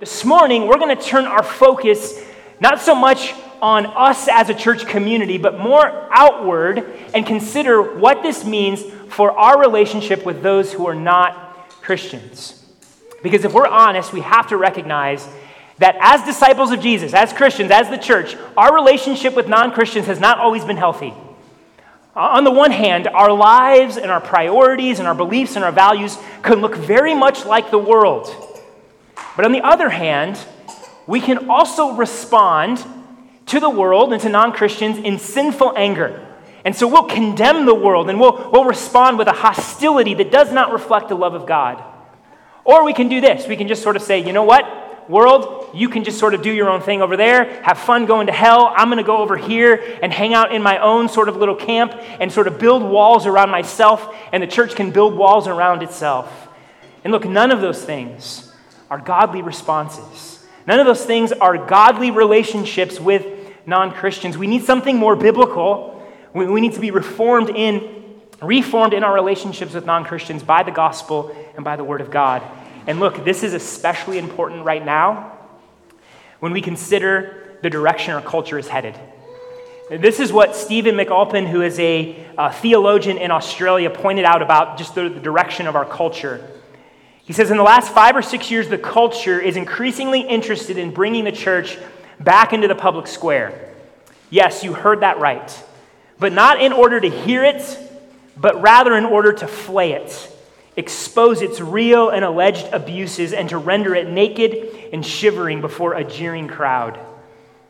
This morning, we're going to turn our focus not so much on us as a church community, but more outward and consider what this means for our relationship with those who are not Christians. Because if we're honest, we have to recognize that as disciples of Jesus, as Christians, as the church, our relationship with non Christians has not always been healthy. On the one hand, our lives and our priorities and our beliefs and our values can look very much like the world. But on the other hand, we can also respond to the world and to non Christians in sinful anger. And so we'll condemn the world and we'll, we'll respond with a hostility that does not reflect the love of God. Or we can do this we can just sort of say, you know what, world, you can just sort of do your own thing over there, have fun going to hell. I'm going to go over here and hang out in my own sort of little camp and sort of build walls around myself, and the church can build walls around itself. And look, none of those things are godly responses. None of those things are godly relationships with non Christians. We need something more biblical. We, we need to be reformed in, reformed in our relationships with non Christians by the gospel and by the word of God. And look, this is especially important right now when we consider the direction our culture is headed. This is what Stephen McAlpine, who is a, a theologian in Australia, pointed out about just the, the direction of our culture. He says, in the last five or six years, the culture is increasingly interested in bringing the church back into the public square. Yes, you heard that right. But not in order to hear it, but rather in order to flay it, expose its real and alleged abuses, and to render it naked and shivering before a jeering crowd.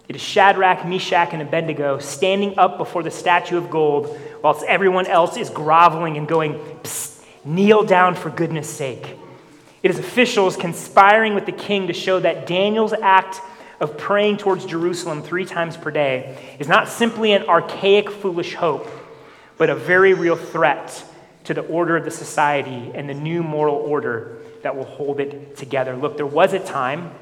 It is Shadrach, Meshach, and Abednego standing up before the statue of gold, whilst everyone else is groveling and going, kneel down for goodness sake. It is officials conspiring with the king to show that Daniel's act of praying towards Jerusalem three times per day is not simply an archaic, foolish hope, but a very real threat to the order of the society and the new moral order that will hold it together. Look, there was a time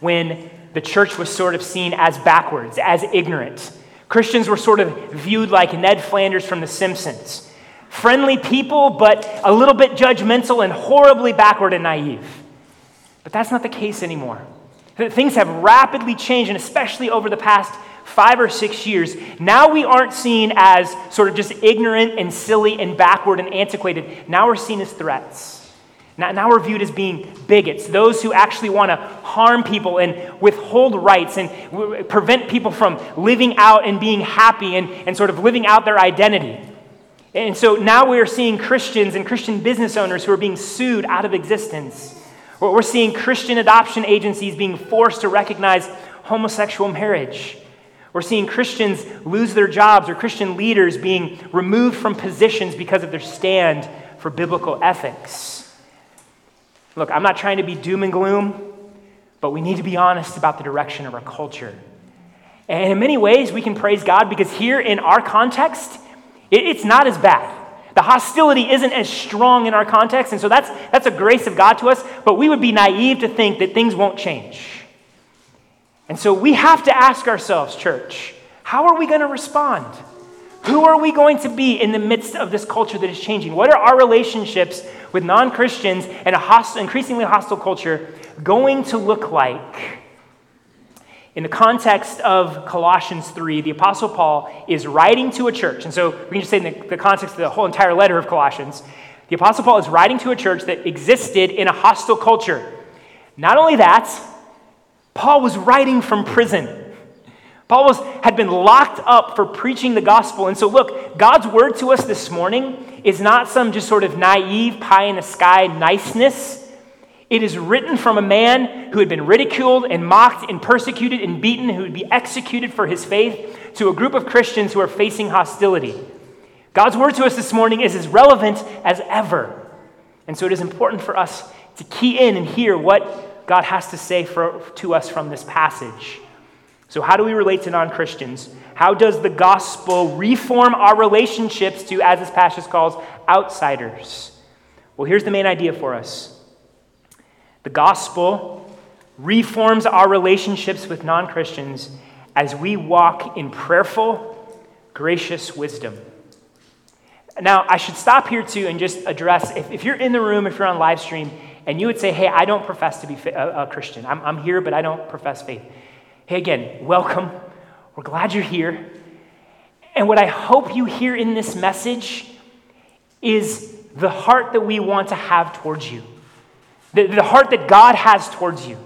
when the church was sort of seen as backwards, as ignorant. Christians were sort of viewed like Ned Flanders from The Simpsons friendly people, but a little bit judgmental and horribly backward and naive. But that's not the case anymore. Things have rapidly changed, and especially over the past five or six years, now we aren't seen as sort of just ignorant and silly and backward and antiquated. Now we're seen as threats. Now, now we're viewed as being bigots, those who actually want to harm people and withhold rights and prevent people from living out and being happy and, and sort of living out their identity. And so now we are seeing Christians and Christian business owners who are being sued out of existence. We're seeing Christian adoption agencies being forced to recognize homosexual marriage. We're seeing Christians lose their jobs or Christian leaders being removed from positions because of their stand for biblical ethics. Look, I'm not trying to be doom and gloom, but we need to be honest about the direction of our culture. And in many ways, we can praise God because here in our context, it's not as bad. The hostility isn't as strong in our context, and so that's, that's a grace of God to us, but we would be naive to think that things won't change. And so we have to ask ourselves, church, how are we going to respond? Who are we going to be in the midst of this culture that is changing? What are our relationships with non Christians and a increasingly hostile culture going to look like? In the context of Colossians 3, the Apostle Paul is writing to a church. And so we can just say in the, the context of the whole entire letter of Colossians, the Apostle Paul is writing to a church that existed in a hostile culture. Not only that, Paul was writing from prison. Paul was, had been locked up for preaching the gospel. And so, look, God's word to us this morning is not some just sort of naive, pie in the sky niceness. It is written from a man who had been ridiculed and mocked and persecuted and beaten, who would be executed for his faith, to a group of Christians who are facing hostility. God's word to us this morning is as relevant as ever. And so it is important for us to key in and hear what God has to say for, to us from this passage. So, how do we relate to non Christians? How does the gospel reform our relationships to, as this passage calls, outsiders? Well, here's the main idea for us the gospel reforms our relationships with non Christians as we walk in prayerful, gracious wisdom. Now, I should stop here too and just address if, if you're in the room, if you're on live stream, and you would say, Hey, I don't profess to be a, uh, a Christian. I'm, I'm here, but I don't profess faith. Hey, again, welcome. We're glad you're here. And what I hope you hear in this message is the heart that we want to have towards you, the, the heart that God has towards you,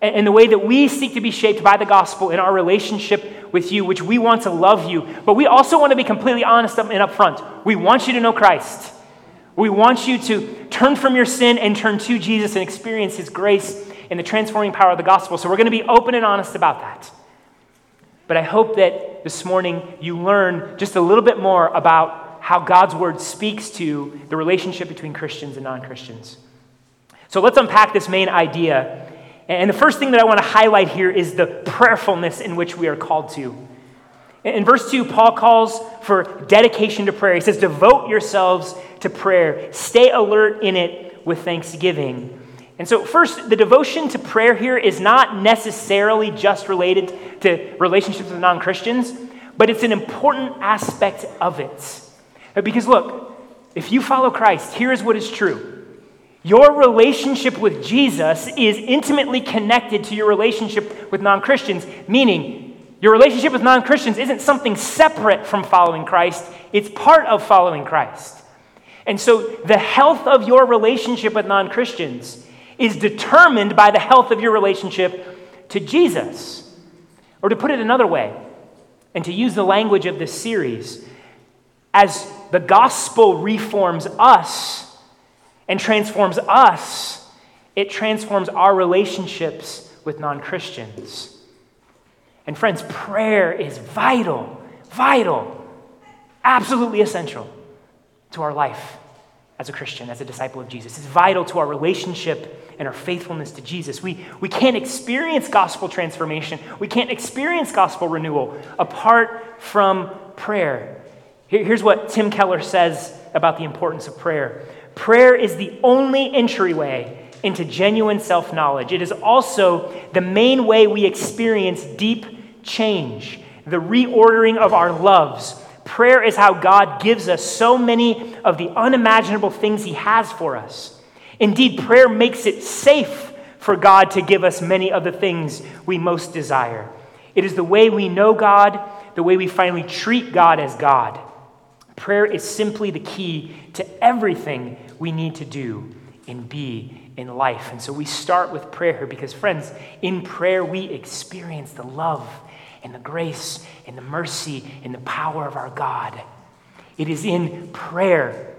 and, and the way that we seek to be shaped by the gospel in our relationship with you, which we want to love you, but we also want to be completely honest and upfront. We want you to know Christ. We want you to turn from your sin and turn to Jesus and experience his grace and the transforming power of the gospel. So we're going to be open and honest about that. But I hope that this morning you learn just a little bit more about how God's word speaks to the relationship between Christians and non Christians. So let's unpack this main idea. And the first thing that I want to highlight here is the prayerfulness in which we are called to. In verse 2, Paul calls for dedication to prayer. He says, Devote yourselves to prayer, stay alert in it with thanksgiving. And so, first, the devotion to prayer here is not necessarily just related to relationships with non Christians, but it's an important aspect of it. Because, look, if you follow Christ, here's what is true your relationship with Jesus is intimately connected to your relationship with non Christians, meaning your relationship with non Christians isn't something separate from following Christ, it's part of following Christ. And so, the health of your relationship with non Christians is determined by the health of your relationship to Jesus. Or to put it another way, and to use the language of this series, as the gospel reforms us and transforms us, it transforms our relationships with non Christians. And friends, prayer is vital, vital, absolutely essential to our life as a Christian, as a disciple of Jesus. It's vital to our relationship and our faithfulness to Jesus. We, we can't experience gospel transformation, we can't experience gospel renewal apart from prayer. Here, here's what Tim Keller says about the importance of prayer prayer is the only entryway into genuine self knowledge, it is also the main way we experience deep change, the reordering of our loves Prayer is how God gives us so many of the unimaginable things He has for us. Indeed, prayer makes it safe for God to give us many of the things we most desire. It is the way we know God, the way we finally treat God as God. Prayer is simply the key to everything we need to do and be in life. And so we start with prayer because, friends, in prayer we experience the love and the grace and the mercy and the power of our God. It is in prayer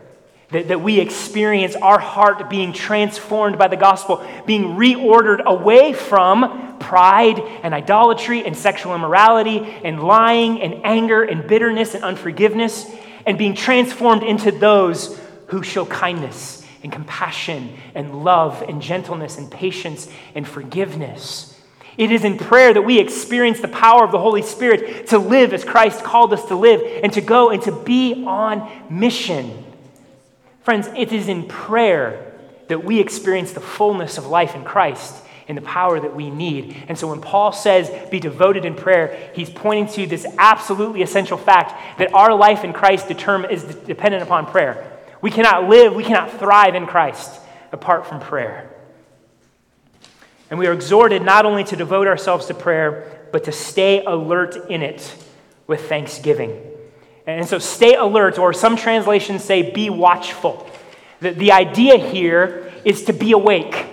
that, that we experience our heart being transformed by the gospel, being reordered away from pride and idolatry and sexual immorality and lying and anger and bitterness and unforgiveness, and being transformed into those who show kindness and compassion and love and gentleness and patience and forgiveness. It is in prayer that we experience the power of the Holy Spirit to live as Christ called us to live and to go and to be on mission. Friends, it is in prayer that we experience the fullness of life in Christ and the power that we need. And so when Paul says be devoted in prayer, he's pointing to this absolutely essential fact that our life in Christ determine, is dependent upon prayer. We cannot live, we cannot thrive in Christ apart from prayer. And we are exhorted not only to devote ourselves to prayer, but to stay alert in it with thanksgiving. And so, stay alert, or some translations say, be watchful. The, the idea here is to be awake,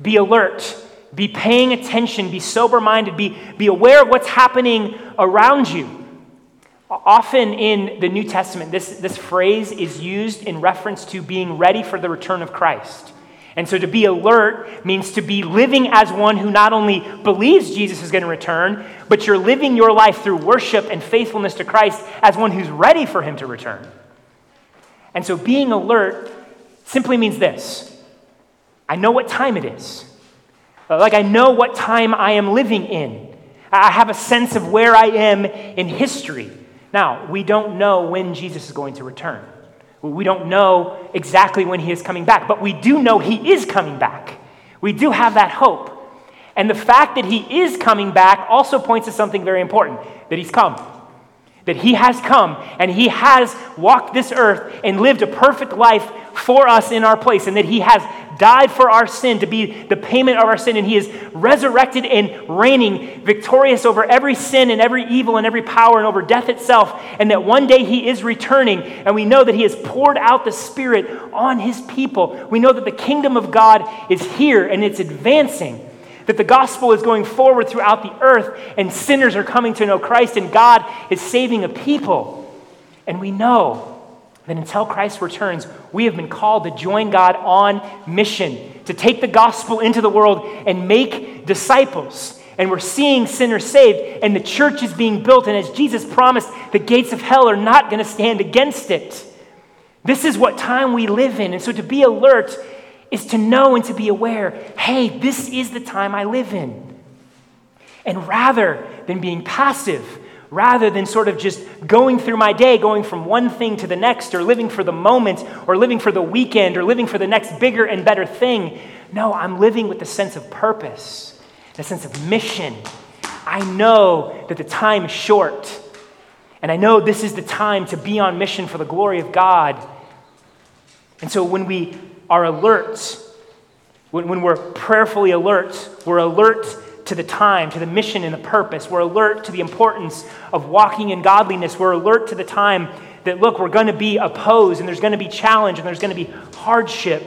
be alert, be paying attention, be sober minded, be, be aware of what's happening around you. Often in the New Testament, this, this phrase is used in reference to being ready for the return of Christ. And so to be alert means to be living as one who not only believes Jesus is going to return, but you're living your life through worship and faithfulness to Christ as one who's ready for him to return. And so being alert simply means this I know what time it is. Like I know what time I am living in. I have a sense of where I am in history. Now, we don't know when Jesus is going to return. We don't know exactly when he is coming back, but we do know he is coming back. We do have that hope. And the fact that he is coming back also points to something very important that he's come. That he has come and he has walked this earth and lived a perfect life for us in our place, and that he has died for our sin to be the payment of our sin, and he is resurrected and reigning victorious over every sin and every evil and every power and over death itself, and that one day he is returning, and we know that he has poured out the Spirit on his people. We know that the kingdom of God is here and it's advancing that the gospel is going forward throughout the earth and sinners are coming to know Christ and God is saving a people. And we know that until Christ returns, we have been called to join God on mission, to take the gospel into the world and make disciples. And we're seeing sinners saved, and the church is being built. And as Jesus promised, the gates of hell are not going to stand against it. This is what time we live in. And so to be alert is to know and to be aware hey, this is the time I live in. And rather than being passive, rather than sort of just going through my day, going from one thing to the next, or living for the moment, or living for the weekend, or living for the next bigger and better thing. No, I'm living with a sense of purpose, a sense of mission. I know that the time is short, and I know this is the time to be on mission for the glory of God. And so when we are alert, when, when we're prayerfully alert, we're alert to the time, to the mission and the purpose. We're alert to the importance of walking in godliness. We're alert to the time that, look, we're going to be opposed and there's going to be challenge and there's going to be hardship.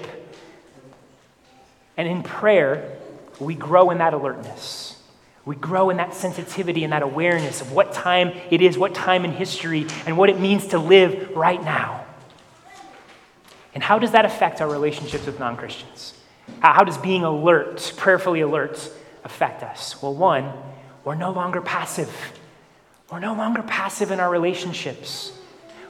And in prayer, we grow in that alertness. We grow in that sensitivity and that awareness of what time it is, what time in history, and what it means to live right now. And how does that affect our relationships with non Christians? How does being alert, prayerfully alert, affect us? Well, one, we're no longer passive. We're no longer passive in our relationships.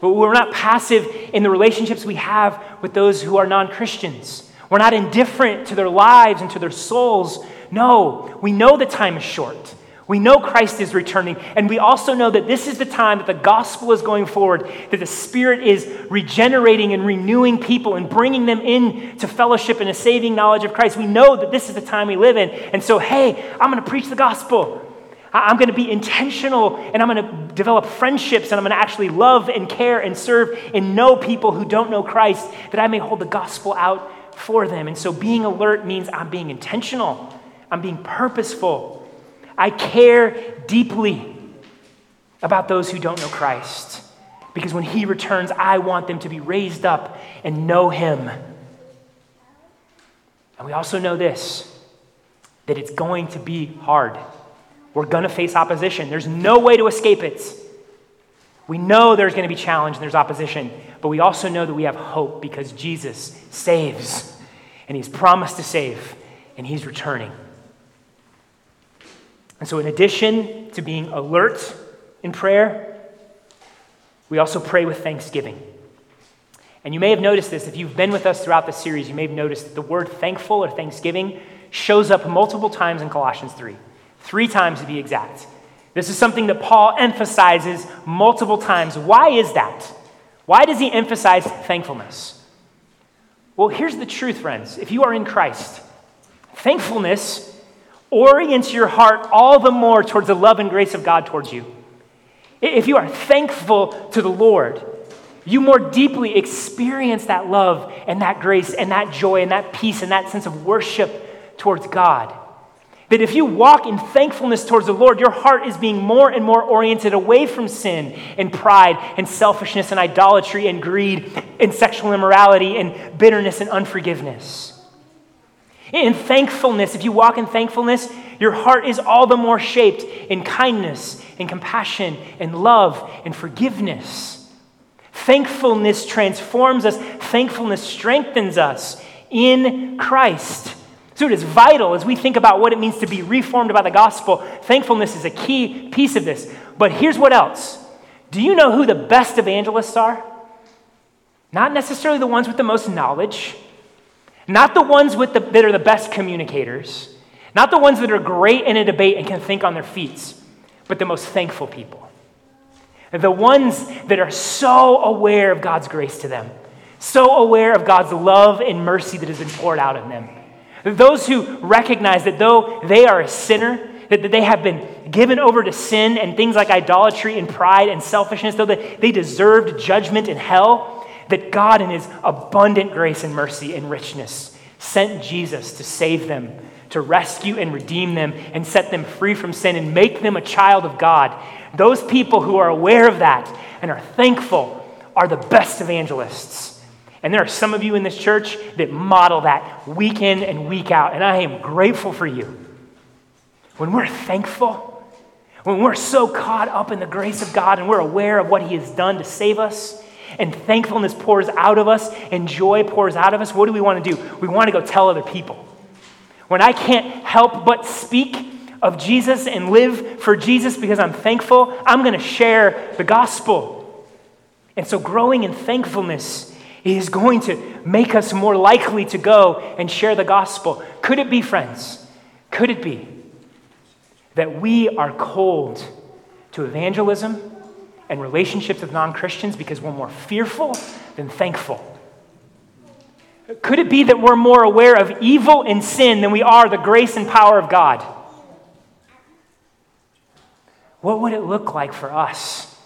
We're not passive in the relationships we have with those who are non Christians. We're not indifferent to their lives and to their souls. No, we know the time is short. We know Christ is returning, and we also know that this is the time that the gospel is going forward, that the Spirit is regenerating and renewing people and bringing them into fellowship and a saving knowledge of Christ. We know that this is the time we live in. And so, hey, I'm going to preach the gospel. I'm going to be intentional and I'm going to develop friendships and I'm going to actually love and care and serve and know people who don't know Christ that I may hold the gospel out for them. And so being alert means I'm being intentional, I'm being purposeful. I care deeply about those who don't know Christ. Because when he returns, I want them to be raised up and know him. And we also know this that it's going to be hard. We're going to face opposition. There's no way to escape it. We know there's going to be challenge and there's opposition, but we also know that we have hope because Jesus saves, and he's promised to save, and he's returning. And so, in addition to being alert in prayer, we also pray with thanksgiving. And you may have noticed this if you've been with us throughout the series, you may have noticed that the word thankful or thanksgiving shows up multiple times in Colossians 3, three times to be exact. This is something that Paul emphasizes multiple times. Why is that? Why does he emphasize thankfulness? Well, here's the truth, friends. If you are in Christ, thankfulness orients your heart all the more towards the love and grace of God towards you. If you are thankful to the Lord, you more deeply experience that love and that grace and that joy and that peace and that sense of worship towards God. That if you walk in thankfulness towards the Lord, your heart is being more and more oriented away from sin and pride and selfishness and idolatry and greed and sexual immorality and bitterness and unforgiveness. In thankfulness, if you walk in thankfulness, your heart is all the more shaped in kindness and compassion and love and forgiveness. Thankfulness transforms us, thankfulness strengthens us in Christ. So it is vital as we think about what it means to be reformed by the gospel. Thankfulness is a key piece of this. But here's what else Do you know who the best evangelists are? Not necessarily the ones with the most knowledge not the ones with the, that are the best communicators, not the ones that are great in a debate and can think on their feet, but the most thankful people. The ones that are so aware of God's grace to them, so aware of God's love and mercy that has been poured out on them. Those who recognize that though they are a sinner, that, they have been given over to sin and things like idolatry and pride and selfishness, though that they deserved judgment in hell, that God, in his abundant grace and mercy and richness, sent Jesus to save them, to rescue and redeem them, and set them free from sin and make them a child of God. Those people who are aware of that and are thankful are the best evangelists. And there are some of you in this church that model that week in and week out, and I am grateful for you. When we're thankful, when we're so caught up in the grace of God and we're aware of what He has done to save us, and thankfulness pours out of us and joy pours out of us, what do we want to do? We want to go tell other people. When I can't help but speak of Jesus and live for Jesus because I'm thankful, I'm going to share the gospel. And so, growing in thankfulness is going to make us more likely to go and share the gospel. Could it be, friends? Could it be that we are cold to evangelism and relationships with non Christians because we're more fearful than thankful? Could it be that we're more aware of evil and sin than we are the grace and power of God? What would it look like for us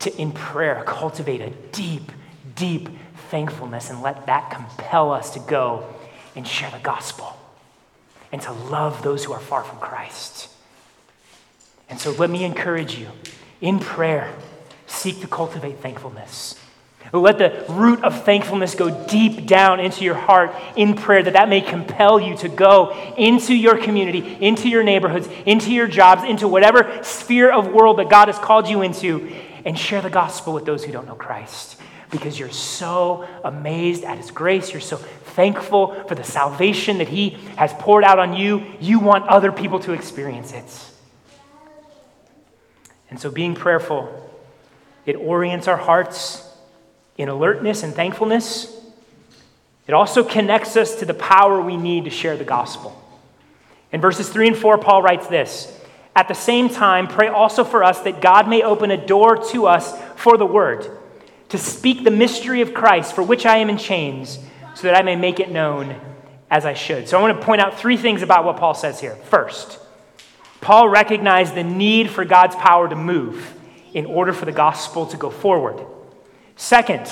to, in prayer, cultivate a deep, deep thankfulness and let that compel us to go and share the gospel and to love those who are far from Christ? And so let me encourage you in prayer, seek to cultivate thankfulness. Let the root of thankfulness go deep down into your heart in prayer, that that may compel you to go into your community, into your neighborhoods, into your jobs, into whatever sphere of world that God has called you into, and share the gospel with those who don't know Christ. Because you're so amazed at his grace, you're so thankful for the salvation that he has poured out on you, you want other people to experience it. And so, being prayerful, it orients our hearts in alertness and thankfulness. It also connects us to the power we need to share the gospel. In verses 3 and 4, Paul writes this At the same time, pray also for us that God may open a door to us for the word, to speak the mystery of Christ, for which I am in chains, so that I may make it known as I should. So I want to point out three things about what Paul says here. First, Paul recognized the need for God's power to move in order for the gospel to go forward. Second,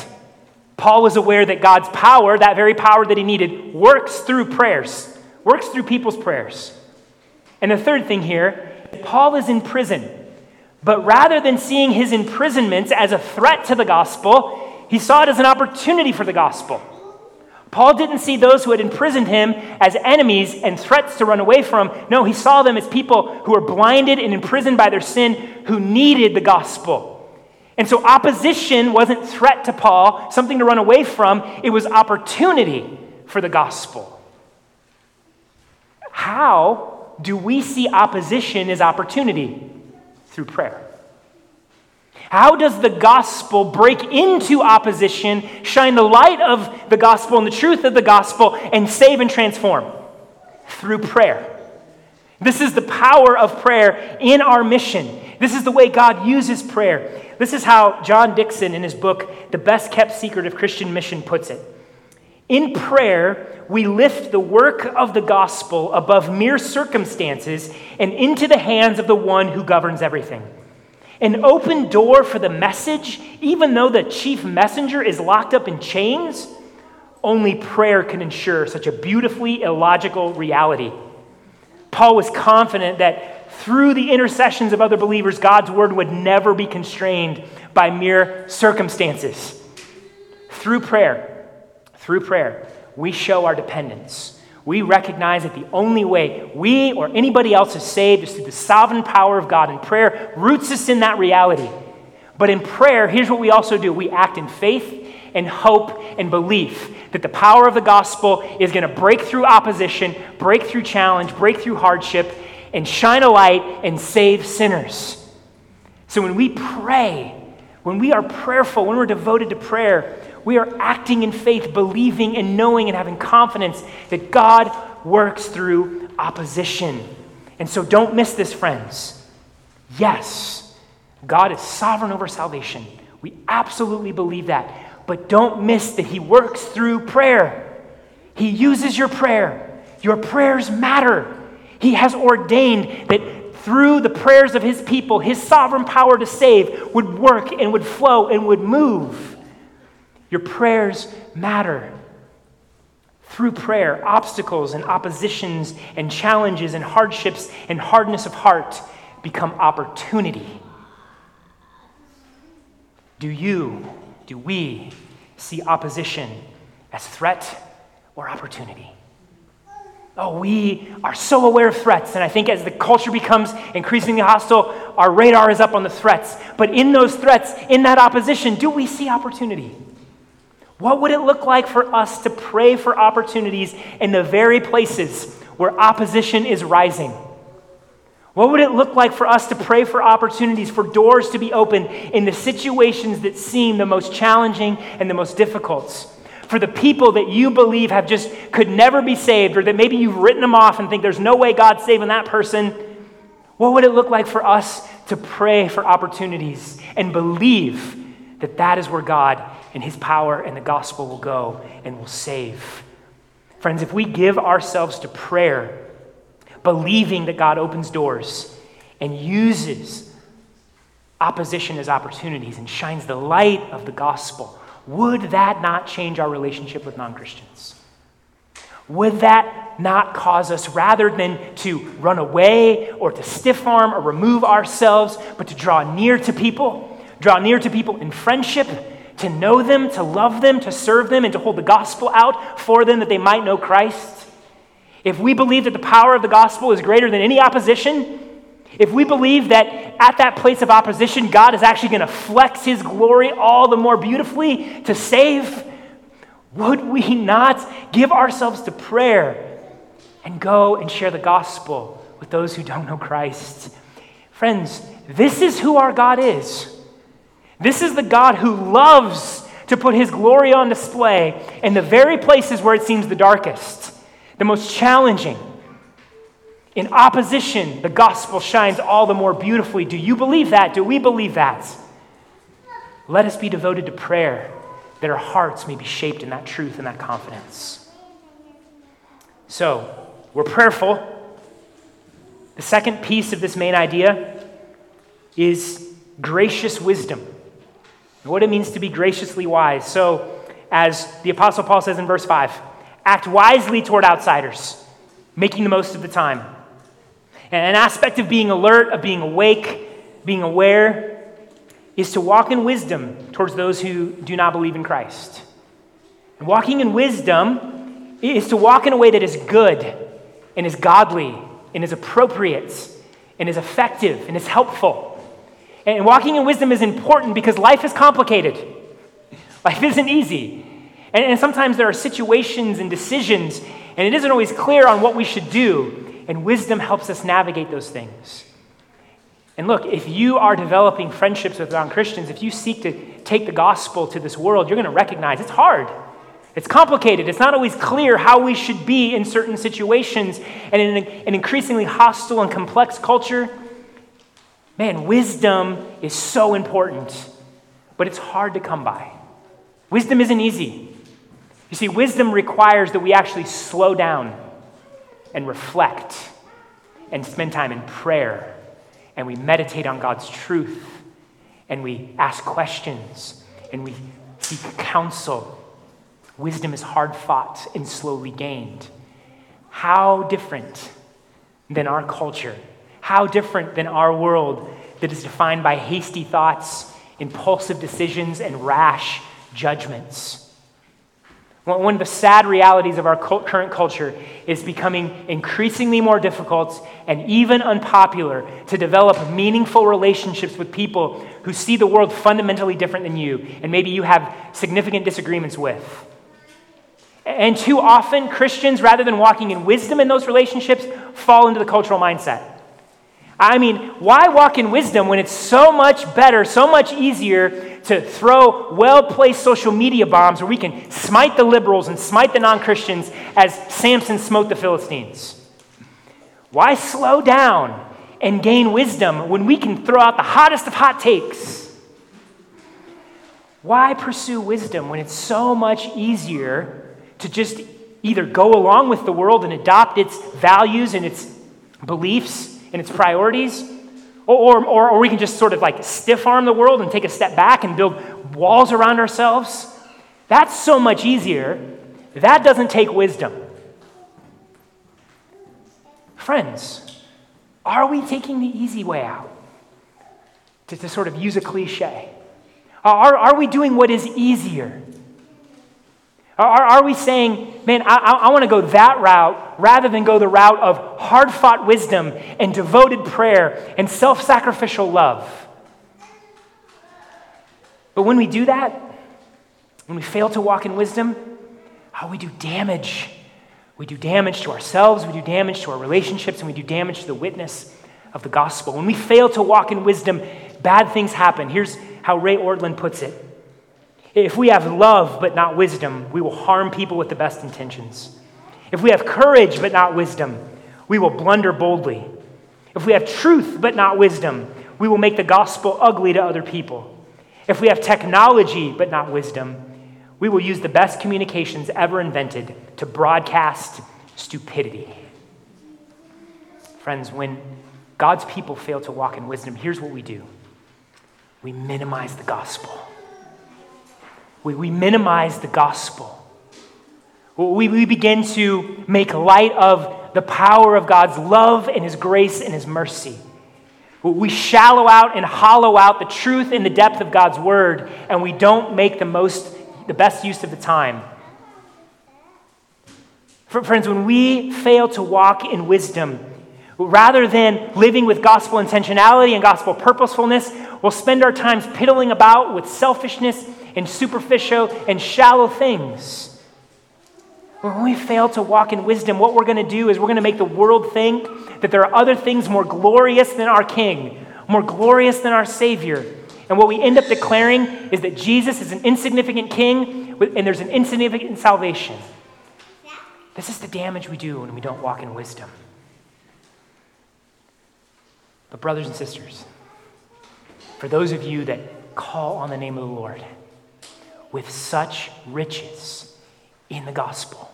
Paul was aware that God's power, that very power that he needed, works through prayers, works through people's prayers. And the third thing here, Paul is in prison. But rather than seeing his imprisonment as a threat to the gospel, he saw it as an opportunity for the gospel. Paul didn't see those who had imprisoned him as enemies and threats to run away from. No, he saw them as people who were blinded and imprisoned by their sin who needed the gospel. And so opposition wasn't threat to Paul, something to run away from, it was opportunity for the gospel. How do we see opposition as opportunity? Through prayer. How does the gospel break into opposition, shine the light of the gospel and the truth of the gospel, and save and transform? Through prayer. This is the power of prayer in our mission. This is the way God uses prayer. This is how John Dickson, in his book, The Best Kept Secret of Christian Mission, puts it. In prayer, we lift the work of the gospel above mere circumstances and into the hands of the one who governs everything. An open door for the message, even though the chief messenger is locked up in chains, only prayer can ensure such a beautifully illogical reality. Paul was confident that through the intercessions of other believers, God's word would never be constrained by mere circumstances. Through prayer, through prayer, we show our dependence we recognize that the only way we or anybody else is saved is through the sovereign power of God. And prayer roots us in that reality. But in prayer, here's what we also do we act in faith and hope and belief that the power of the gospel is going to break through opposition, break through challenge, break through hardship, and shine a light and save sinners. So when we pray, when we are prayerful, when we're devoted to prayer, we are acting in faith, believing and knowing and having confidence that God works through opposition. And so don't miss this, friends. Yes, God is sovereign over salvation. We absolutely believe that. But don't miss that He works through prayer. He uses your prayer. Your prayers matter. He has ordained that through the prayers of his people, his sovereign power to save would work and would flow and would move. Your prayers matter. Through prayer, obstacles and oppositions and challenges and hardships and hardness of heart become opportunity. Do you, do we see opposition as threat or opportunity? Oh, we are so aware of threats. And I think as the culture becomes increasingly hostile, our radar is up on the threats. But in those threats, in that opposition, do we see opportunity? What would it look like for us to pray for opportunities in the very places where opposition is rising? What would it look like for us to pray for opportunities, for doors to be opened in the situations that seem the most challenging and the most difficult? for the people that you believe have just could never be saved, or that maybe you've written them off and think there's no way God's saving that person, what would it look like for us to pray for opportunities and believe that that is where God and His power and the gospel will go and will save? Friends, if we give ourselves to prayer, believing that God opens doors and uses opposition as opportunities and shines the light of the gospel would that not change our relationship with non Christians? Would that not cause us, rather than to run away or to stiff arm or remove ourselves, but to draw near to people, draw near to people in friendship, to know them, to love them, to serve them, and to hold the gospel out for them that they might know Christ? If we believe that the power of the gospel is greater than any opposition, if we believe that at that place of opposition, God is actually going to flex his glory all the more beautifully to save, would we not give ourselves to prayer and go and share the gospel with those who don't know Christ? Friends, this is who our God is. This is the God who loves to put his glory on display in the very places where it seems the darkest, the most challenging in opposition, the gospel shines all the more beautifully. Do you believe that? Do we believe that? Let us be devoted to prayer that our hearts may be shaped in that truth and that confidence. So, we're prayerful. The second piece of this main idea is gracious wisdom. What it means to be graciously wise. So, as the Apostle Paul says in verse 5, act wisely toward outsiders, making the most of the time. And an aspect of being alert, of being awake, being aware, is to walk in wisdom towards those who do not believe in Christ. And walking in wisdom is to walk in a way that is good and is godly and is appropriate and is effective and is helpful. And walking in wisdom is important because life is complicated. Life isn't easy. And, sometimes there are situations and decisions, and it isn't always clear on what we should do and wisdom helps us navigate those things. And look, if you are developing friendships with non Christians, if you seek to take the gospel to this world, you're going to recognize it's hard. It's complicated. It's not always clear how we should be in certain situations. And in an increasingly hostile and complex culture, man, wisdom is so important, but it's hard to come by. Wisdom isn't easy. You see, wisdom requires that we actually slow down and reflect and spend time in prayer and we meditate on God's truth and we ask questions and we seek counsel. Wisdom is hard fought and slowly gained. How different than our culture? How different than our world that is defined by hasty thoughts, impulsive decisions, and rash judgments? One of the sad realities of our current culture is becoming increasingly more difficult and even unpopular to develop meaningful relationships with people who see the world fundamentally different than you and maybe you have significant disagreements with. And too often, Christians, rather than walking in wisdom in those relationships, fall into the cultural mindset. I mean, why walk in wisdom when it's so much better, so much easier to throw well placed social media bombs where we can smite the liberals and smite the non Christians as Samson smote the Philistines. Why slow down and gain wisdom when we can throw out the hottest of hot takes? Why pursue wisdom when it's so much easier to just either go along with the world and adopt its values and its beliefs and its priorities, or, or, or we can just sort of like stiff arm the world and take a step back and build walls around ourselves. That's so much easier. That doesn't take wisdom. Friends, are we taking the easy way out? To, to sort of use a cliche. Are, are we doing what is easier? Are, are we saying, man, I, I want to go that route rather than go the route of hard fought wisdom and devoted prayer and self sacrificial love? But when we do that, when we fail to walk in wisdom, how we do damage. We do damage to ourselves, we do damage to our relationships, and we do damage to the witness of the gospel. When we fail to walk in wisdom, bad things happen. Here's how Ray Ortlund puts it if we have love but not wisdom, we will harm people with the best intentions. If we have courage but not wisdom, we will blunder boldly. If we have truth but not wisdom, we will make the gospel ugly to other people. If we have technology but not wisdom, we will use the best communications ever invented to broadcast stupidity. Friends, when God's people fail to walk in wisdom, here's what we do we minimize the gospel. We, we minimize the gospel. We, we begin to make light of the power of God's love and His grace and His mercy. We shallow out and hollow out the truth and the depth of God's word, and we don't make the most, the best use of the time. Friends, when we fail to walk in wisdom, rather than living with gospel intentionality and gospel purposefulness, we'll spend our times piddling about with selfishness and superficial and shallow things. When we fail to walk in wisdom, what we're going to do is we're going to make the world think that there are other things more glorious than our King, more glorious than our Savior. And what we end up declaring is that Jesus is an insignificant king and there's an insignificant salvation. This is the damage we do when we don't walk in wisdom. But, brothers and sisters, for those of you that call on the name of the Lord, with such riches in the gospel,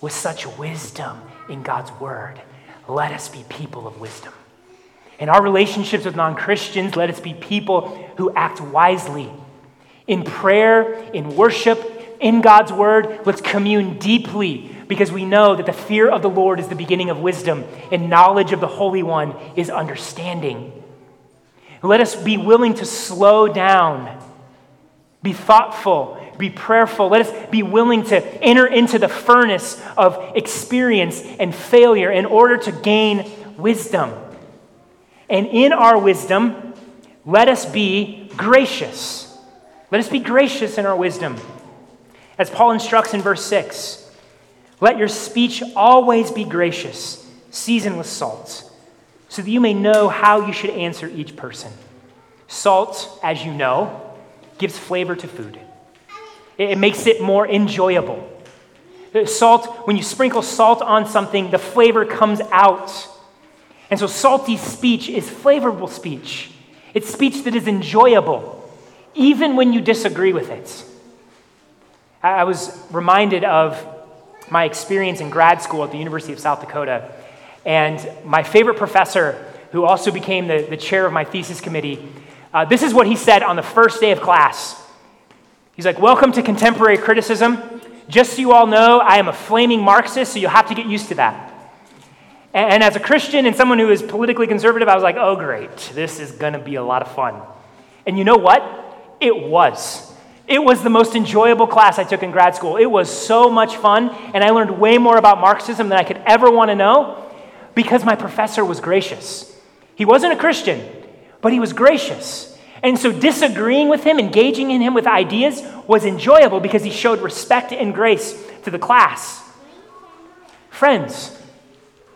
with such wisdom in God's word. Let us be people of wisdom. In our relationships with non Christians, let us be people who act wisely. In prayer, in worship, in God's word, let's commune deeply because we know that the fear of the Lord is the beginning of wisdom and knowledge of the Holy One is understanding. Let us be willing to slow down be thoughtful, be prayerful. Let us be willing to enter into the furnace of experience and failure in order to gain wisdom. And in our wisdom, let us be gracious. Let us be gracious in our wisdom. As Paul instructs in verse 6 let your speech always be gracious, seasoned with salt, so that you may know how you should answer each person. Salt, as you know, gives flavor to food, it makes it more enjoyable. Salt, when you sprinkle salt on something, the flavor comes out. And so, salty speech is flavorful speech. It's speech that is enjoyable, even when you disagree with it. I was reminded of my experience in grad school at the University of South Dakota. And my favorite professor, who also became the, the chair of my thesis committee, uh, this is what he said on the first day of class. He's like, Welcome to contemporary criticism. Just so you all know, I am a flaming Marxist, so you'll have to get used to that. And, and as a Christian and someone who is politically conservative, I was like, Oh, great. This is going to be a lot of fun. And you know what? It was. It was the most enjoyable class I took in grad school. It was so much fun, and I learned way more about Marxism than I could ever want to know because my professor was gracious. He wasn't a Christian, but he was gracious. And so disagreeing with him, engaging in him with ideas, was enjoyable because he showed respect and grace to the class. Friends,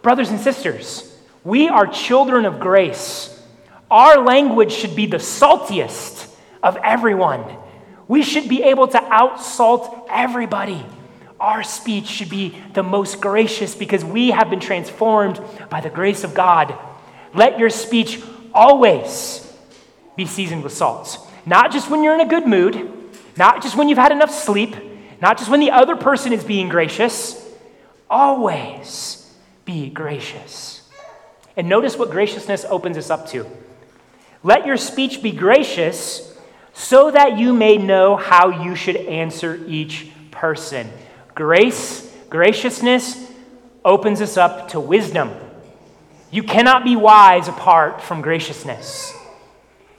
brothers and sisters, we are children of grace. Our language should be the saltiest of everyone. We should be able to outsalt everybody. Our speech should be the most gracious because we have been transformed by the grace of God. Let your speech always be seasoned with salt. Not just when you're in a good mood, not just when you've had enough sleep, not just when the other person is being gracious. Always be gracious. And notice what graciousness opens us up to. Let your speech be gracious so that you may know how you should answer each person. Grace, graciousness opens us up to wisdom. You cannot be wise apart from graciousness.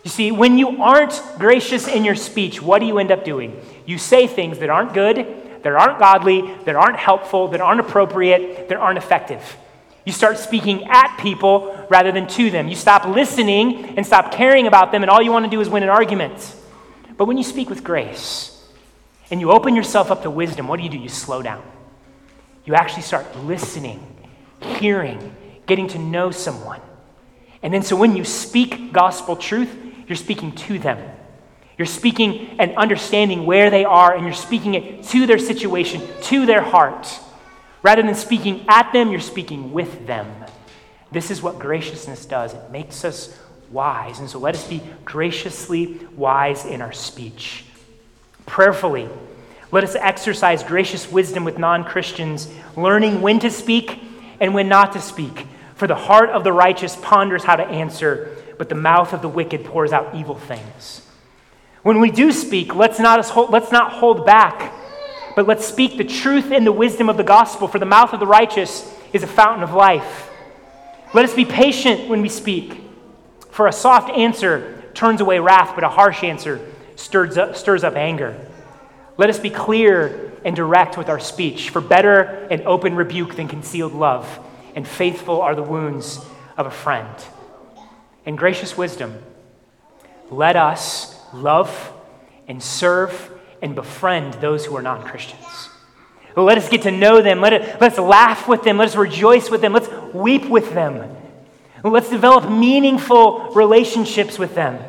You see, when you aren't gracious in your speech, what do you end up doing? You say things that aren't good, that aren't godly, that aren't helpful, that aren't appropriate, that aren't effective. You start speaking at people rather than to them. You stop listening and stop caring about them, and all you want to do is win an argument. But when you speak with grace and you open yourself up to wisdom, what do you do? You slow down. You actually start listening, hearing, getting to know someone. And then, so when you speak gospel truth, you're speaking to them. You're speaking and understanding where they are, and you're speaking it to their situation, to their heart. Rather than speaking at them, you're speaking with them. This is what graciousness does it makes us wise. And so let us be graciously wise in our speech. Prayerfully, let us exercise gracious wisdom with non Christians, learning when to speak and when not to speak. For the heart of the righteous ponders how to answer, but the mouth of the wicked pours out evil things. When we do speak, let's not, hold, let's not hold back, but let's speak the truth and the wisdom of the gospel, for the mouth of the righteous is a fountain of life. Let us be patient when we speak, for a soft answer turns away wrath, but a harsh answer stirs up, stirs up anger. Let us be clear and direct with our speech, for better an open rebuke than concealed love, and faithful are the wounds of a friend. In gracious wisdom, let us love and serve and befriend those who are non Christians. Let us get to know them. Let it, let's laugh with them. Let's rejoice with them. Let's weep with them. Let's develop meaningful relationships with them.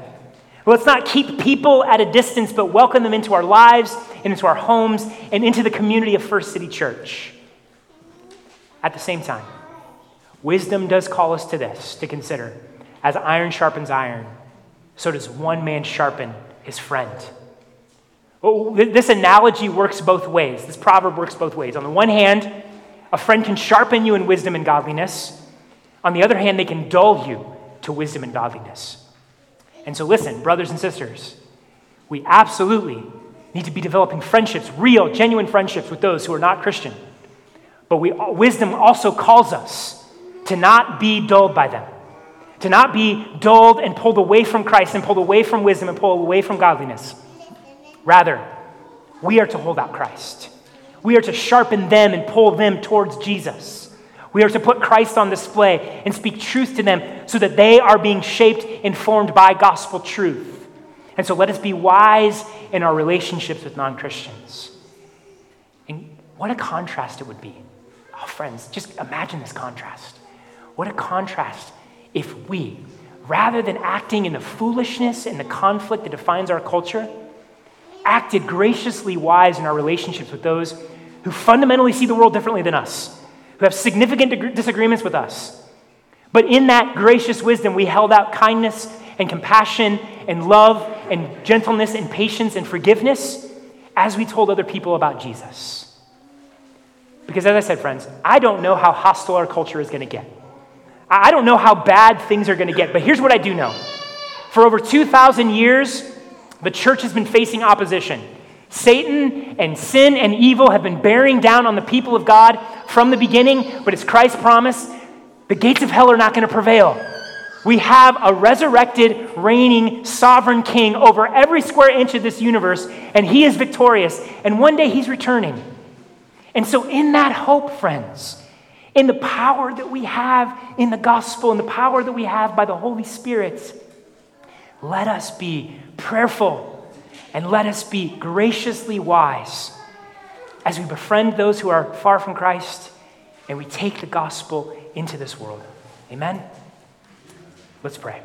Let's not keep people at a distance, but welcome them into our lives and into our homes and into the community of First City Church. At the same time, wisdom does call us to this to consider as iron sharpens iron, so does one man sharpen his friend. Oh, this analogy works both ways. This proverb works both ways. On the one hand, a friend can sharpen you in wisdom and godliness. On the other hand, they can dull you to wisdom and godliness. And so, listen, brothers and sisters, we absolutely need to be developing friendships, real, genuine friendships with those who are not Christian. But we, wisdom also calls us to not be dulled by them to not be dulled and pulled away from Christ and pulled away from wisdom and pulled away from godliness. Rather, we are to hold out Christ. We are to sharpen them and pull them towards Jesus. We are to put Christ on display and speak truth to them so that they are being shaped and formed by gospel truth. And so let us be wise in our relationships with non Christians. And what a contrast it would be. Oh, friends, just imagine this contrast. What a contrast if we, rather than acting in the foolishness and the conflict that defines our culture, acted graciously wise in our relationships with those who fundamentally see the world differently than us, who have significant disagreements with us. But in that gracious wisdom, we held out kindness and compassion and love and gentleness and patience and forgiveness as we told other people about Jesus. Because, as I said, friends, I don't know how hostile our culture is going to get. I don't know how bad things are going to get, but here's what I do know. For over 2,000 years, the church has been facing opposition. Satan and sin and evil have been bearing down on the people of God from the beginning, but it's Christ's promise the gates of hell are not going to prevail. We have a resurrected, reigning, sovereign king over every square inch of this universe, and he is victorious. And one day he's returning. And so, in that hope, friends, in the power that we have in the gospel and the power that we have by the Holy Spirit, let us be prayerful and let us be graciously wise as we befriend those who are far from Christ and we take the gospel into this world. Amen? Let's pray.